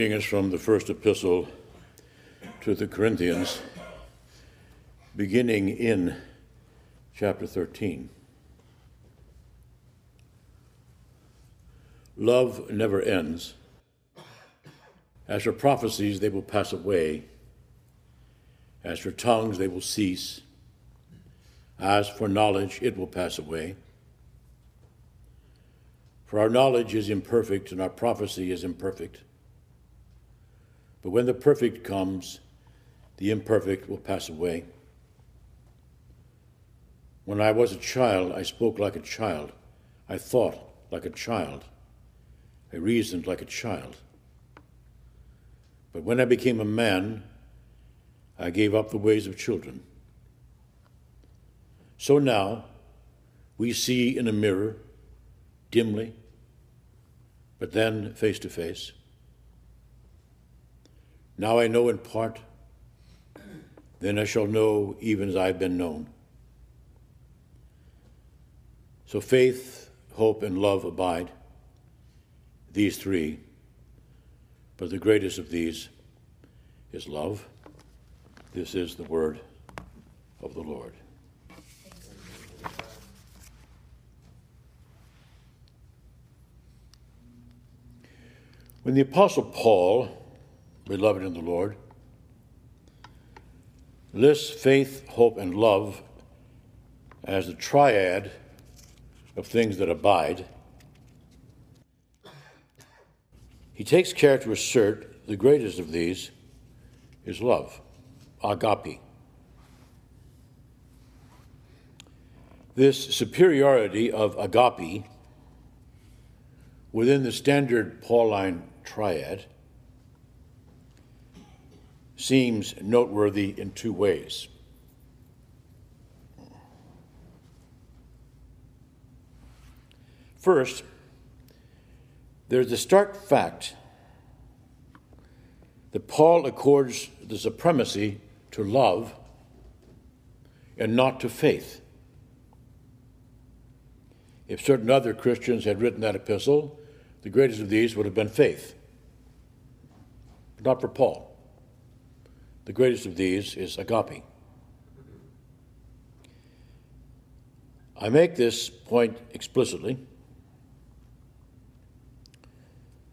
reading is from the first epistle to the Corinthians, beginning in chapter 13. Love never ends. As for prophecies, they will pass away. As for tongues, they will cease. As for knowledge, it will pass away. For our knowledge is imperfect and our prophecy is imperfect. But when the perfect comes, the imperfect will pass away. When I was a child, I spoke like a child. I thought like a child. I reasoned like a child. But when I became a man, I gave up the ways of children. So now, we see in a mirror, dimly, but then face to face. Now I know in part, then I shall know even as I've been known. So faith, hope, and love abide, these three, but the greatest of these is love. This is the word of the Lord. When the Apostle Paul, beloved in the Lord, lists faith, hope, and love as the triad of things that abide, he takes care to assert the greatest of these is love, agape. This superiority of agape within the standard Pauline triad seems noteworthy in two ways. First, there's the stark fact that Paul accords the supremacy to love and not to faith. If certain other Christians had written that epistle, the greatest of these would have been faith. But not for Paul. The greatest of these is agape. I make this point explicitly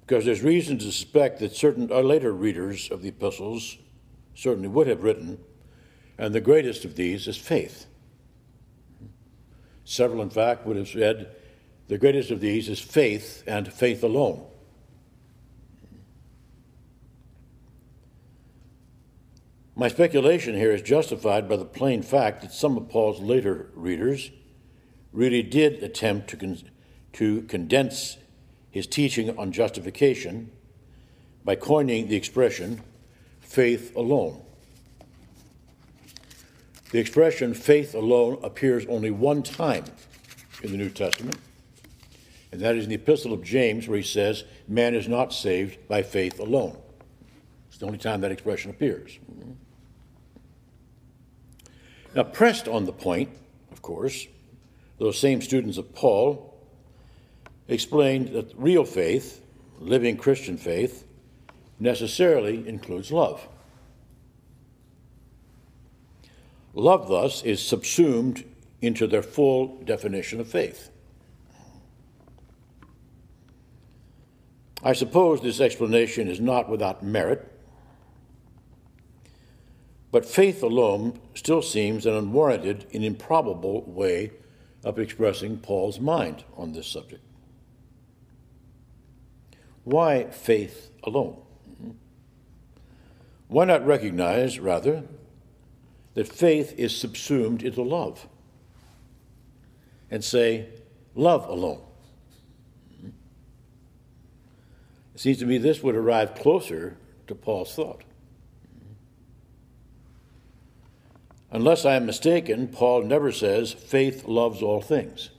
because there's reason to suspect that certain uh, later readers of the epistles certainly would have written, and the greatest of these is faith. Several, in fact, would have said, the greatest of these is faith and faith alone. My speculation here is justified by the plain fact that some of Paul's later readers really did attempt to, con- to condense his teaching on justification by coining the expression faith alone. The expression faith alone appears only one time in the New Testament, and that is in the Epistle of James, where he says, Man is not saved by faith alone. It's the only time that expression appears. Now, pressed on the point, of course, those same students of Paul explained that real faith, living Christian faith, necessarily includes love. Love, thus, is subsumed into their full definition of faith. I suppose this explanation is not without merit, but faith alone still seems an unwarranted and improbable way of expressing Paul's mind on this subject. Why faith alone? Hmm? Why not recognize, rather, that faith is subsumed into love and say, love alone? Hmm? It seems to me this would arrive closer to Paul's thought. Unless I am mistaken, Paul never says faith loves all things.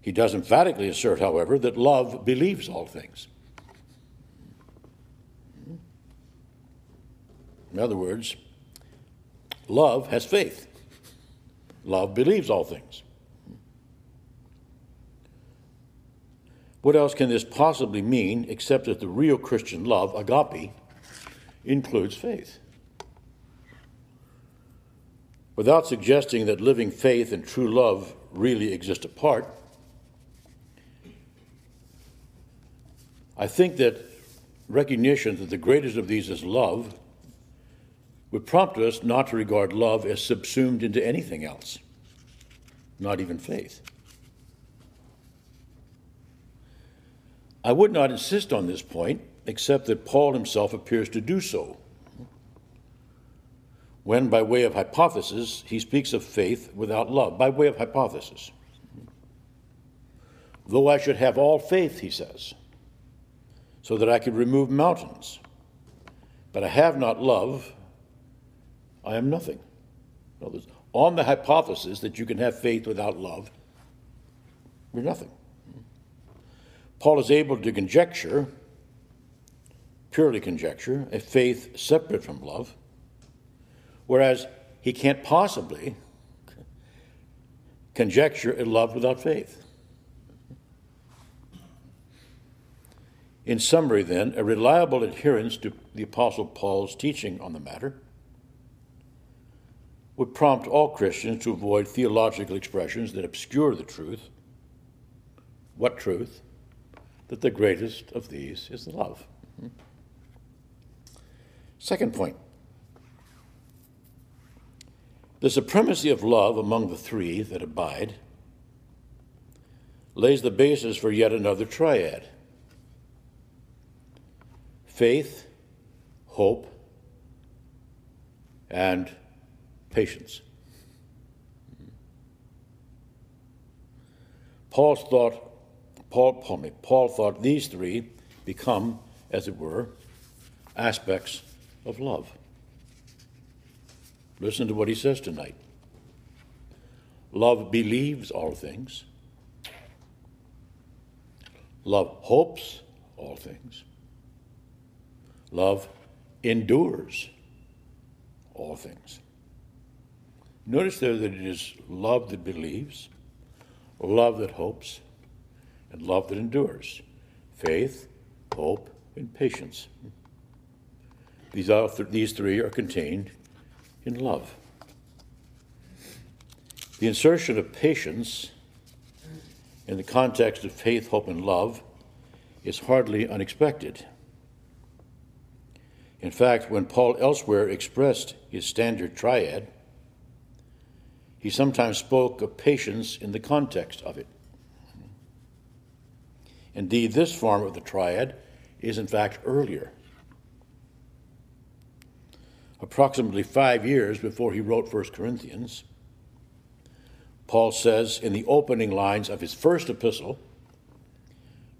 He does emphatically assert, however, that love believes all things. In other words, love has faith. Love believes all things. What else can this possibly mean except that the real Christian love, agape, includes faith? Without suggesting that living faith and true love really exist apart, I think that recognition that the greatest of these is love would prompt us not to regard love as subsumed into anything else, not even faith. I would not insist on this point, except that Paul himself appears to do so. When, by way of hypothesis, he speaks of faith without love, by way of hypothesis. Though I should have all faith, he says, so that I could remove mountains, but I have not love, I am nothing. On the hypothesis that you can have faith without love, you're nothing. Paul is able to conjecture, purely conjecture, a faith separate from love, whereas he can't possibly conjecture a love without faith. In summary, then, a reliable adherence to the Apostle Paul's teaching on the matter would prompt all Christians to avoid theological expressions that obscure the truth. What truth? that the greatest of these is love. Hmm. Second point the supremacy of love among the three that abide lays the basis for yet another triad faith, hope, and patience. Paul's thought Paul, Paul, Paul thought these three become, as it were, aspects of love. Listen to what he says tonight. Love believes all things. Love hopes all things. Love endures all things. Notice there that it is love that believes, love that hopes, and love that endures, faith, hope, and patience. These, th- these three are contained in love. The insertion of patience in the context of faith, hope, and love is hardly unexpected. In fact, when Paul elsewhere expressed his standard triad, he sometimes spoke of patience in the context of it. Indeed, this form of the triad is in fact earlier. Approximately five years before he wrote 1 Corinthians, Paul says in the opening lines of his first epistle,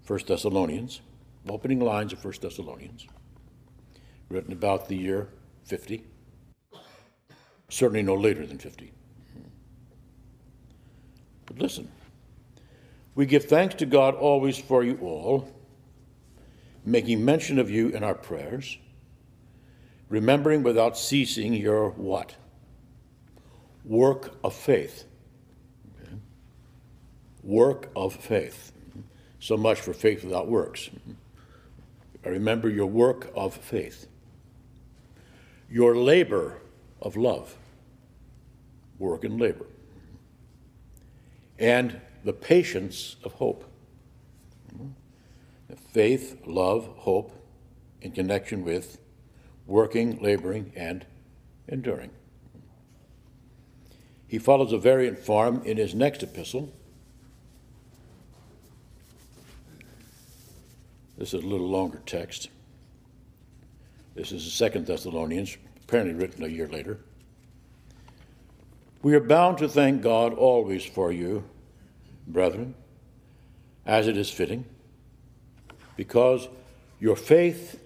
1 Thessalonians, opening lines of 1 Thessalonians, written about the year 50, certainly no later than 50. But listen, we give thanks to God always for you all, making mention of you in our prayers, remembering without ceasing your what? Work of faith. Okay. Work of faith. So much for faith without works. Remember your work of faith, your labor of love, work and labor, and the patience of hope. Hmm? Faith, love, hope in connection with working, laboring, and enduring. He follows a variant form in his next epistle. This is a little longer text. This is the Second Thessalonians, apparently written a year later. We are bound to thank God always for you brethren, as it is fitting, because your faith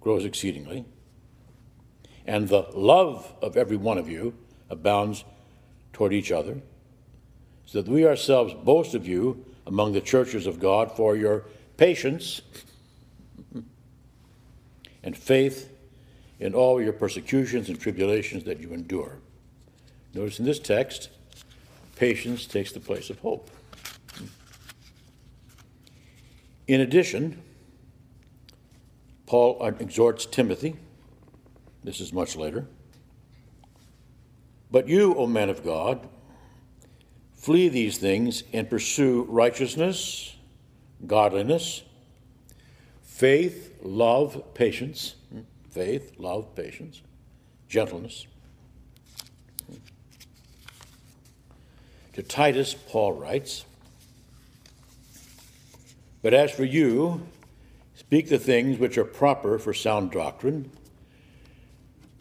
grows exceedingly, and the love of every one of you abounds toward each other, so that we ourselves boast of you among the churches of God for your patience and faith in all your persecutions and tribulations that you endure. Notice in this text, patience takes the place of hope. In addition, Paul uh, exhorts Timothy, this is much later, but you, O man of God, flee these things and pursue righteousness, godliness, faith, love, patience, hmm, faith, love, patience, gentleness. Hmm, to Titus, Paul writes, But as for you, speak the things which are proper for sound doctrine,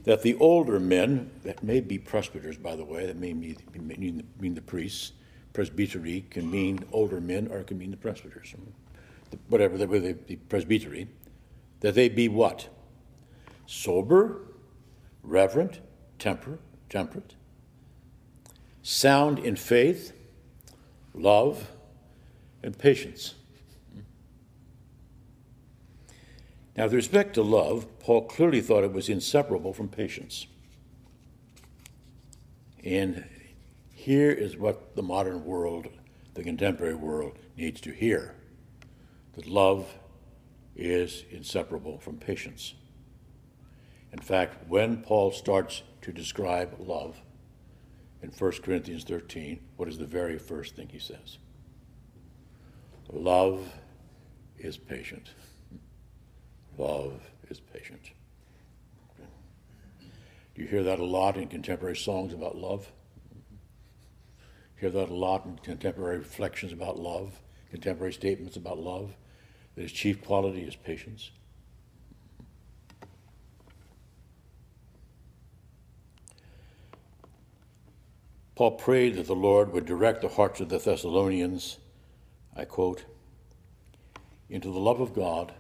that the older men, that may be presbyters, by the way, that may mean, mean the priests, presbytery can mean older men or can mean the presbyters, whatever, the, the presbytery, that they be what? Sober, reverent, temper, temperate, sound in faith, love, and patience. Now, with respect to love, Paul clearly thought it was inseparable from patience. And here is what the modern world, the contemporary world, needs to hear that love is inseparable from patience. In fact, when Paul starts to describe love in 1 Corinthians 13, what is the very first thing he says? Love is patient. Love is patient. Do you hear that a lot in contemporary songs about love? Hear that a lot in contemporary reflections about love, contemporary statements about love, that its chief quality is patience. Paul prayed that the Lord would direct the hearts of the Thessalonians, I quote, into the love of God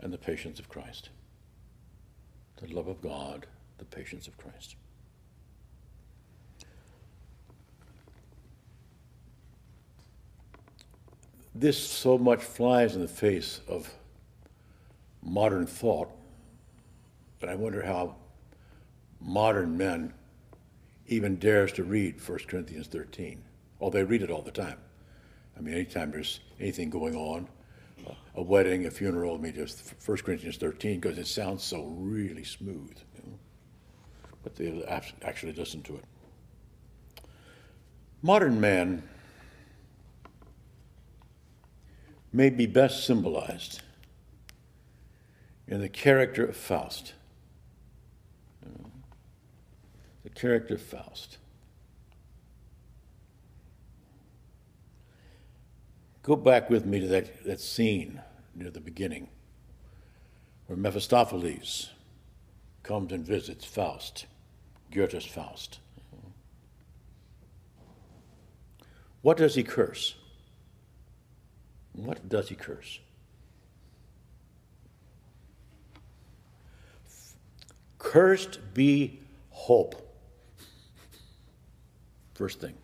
and the patience of Christ. The love of God, the patience of Christ. This so much flies in the face of modern thought that I wonder how modern men even dares to read 1 Corinthians 13. Oh, they read it all the time. I mean, anytime there's anything going on, a wedding, a funeral, I mean, just 1 Corinthians 13, because it sounds so really smooth. You know? But they actually listen to it. Modern man may be best symbolized in the character of Faust. The character of Faust. Go back with me to that, that scene near the beginning where Mephistopheles comes and visits Faust, Goethe's Faust. What does he curse? What does he curse? Cursed be hope. First thing.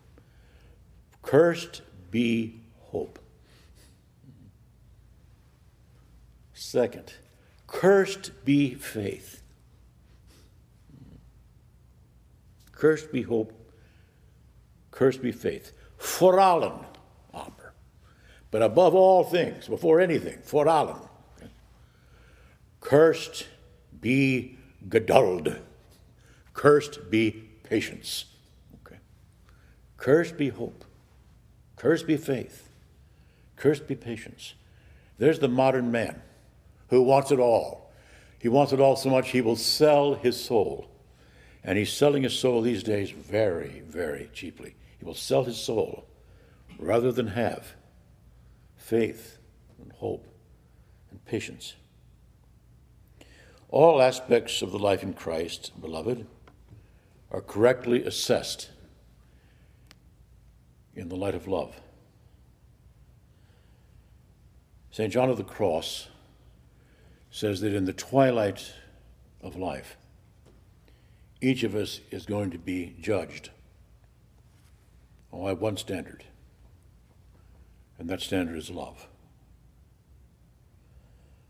Cursed be hope. Second, cursed be faith. Cursed be hope. Cursed be faith. For allen, Amber. But above all things, before anything, for allen. Cursed be geduld. Cursed be patience. Okay. Cursed be hope. Cursed be faith. Cursed be patience. There's the modern man who wants it all. He wants it all so much he will sell his soul. And he's selling his soul these days very, very cheaply. He will sell his soul rather than have faith and hope and patience. All aspects of the life in Christ, beloved, are correctly assessed in the light of love. St. John of the Cross says that in the twilight of life, each of us is going to be judged by one standard, and that standard is love.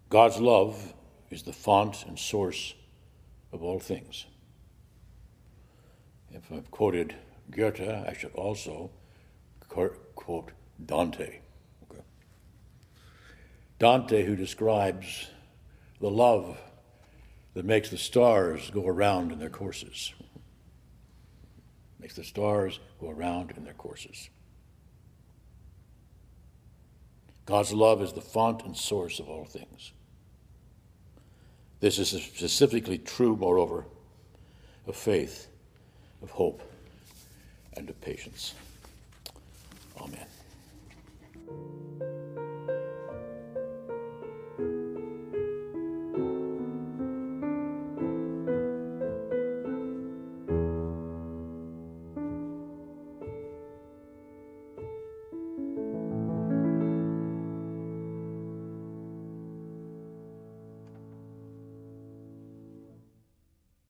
God's love is the font and source of all things. If I've quoted Goethe, I should also quote Dante. Okay. Dante, who describes the love that makes the stars go around in their courses. Makes the stars go around in their courses. God's love is the font and source of all things. This is specifically true, moreover, of faith, of hope, and of patience. Amen.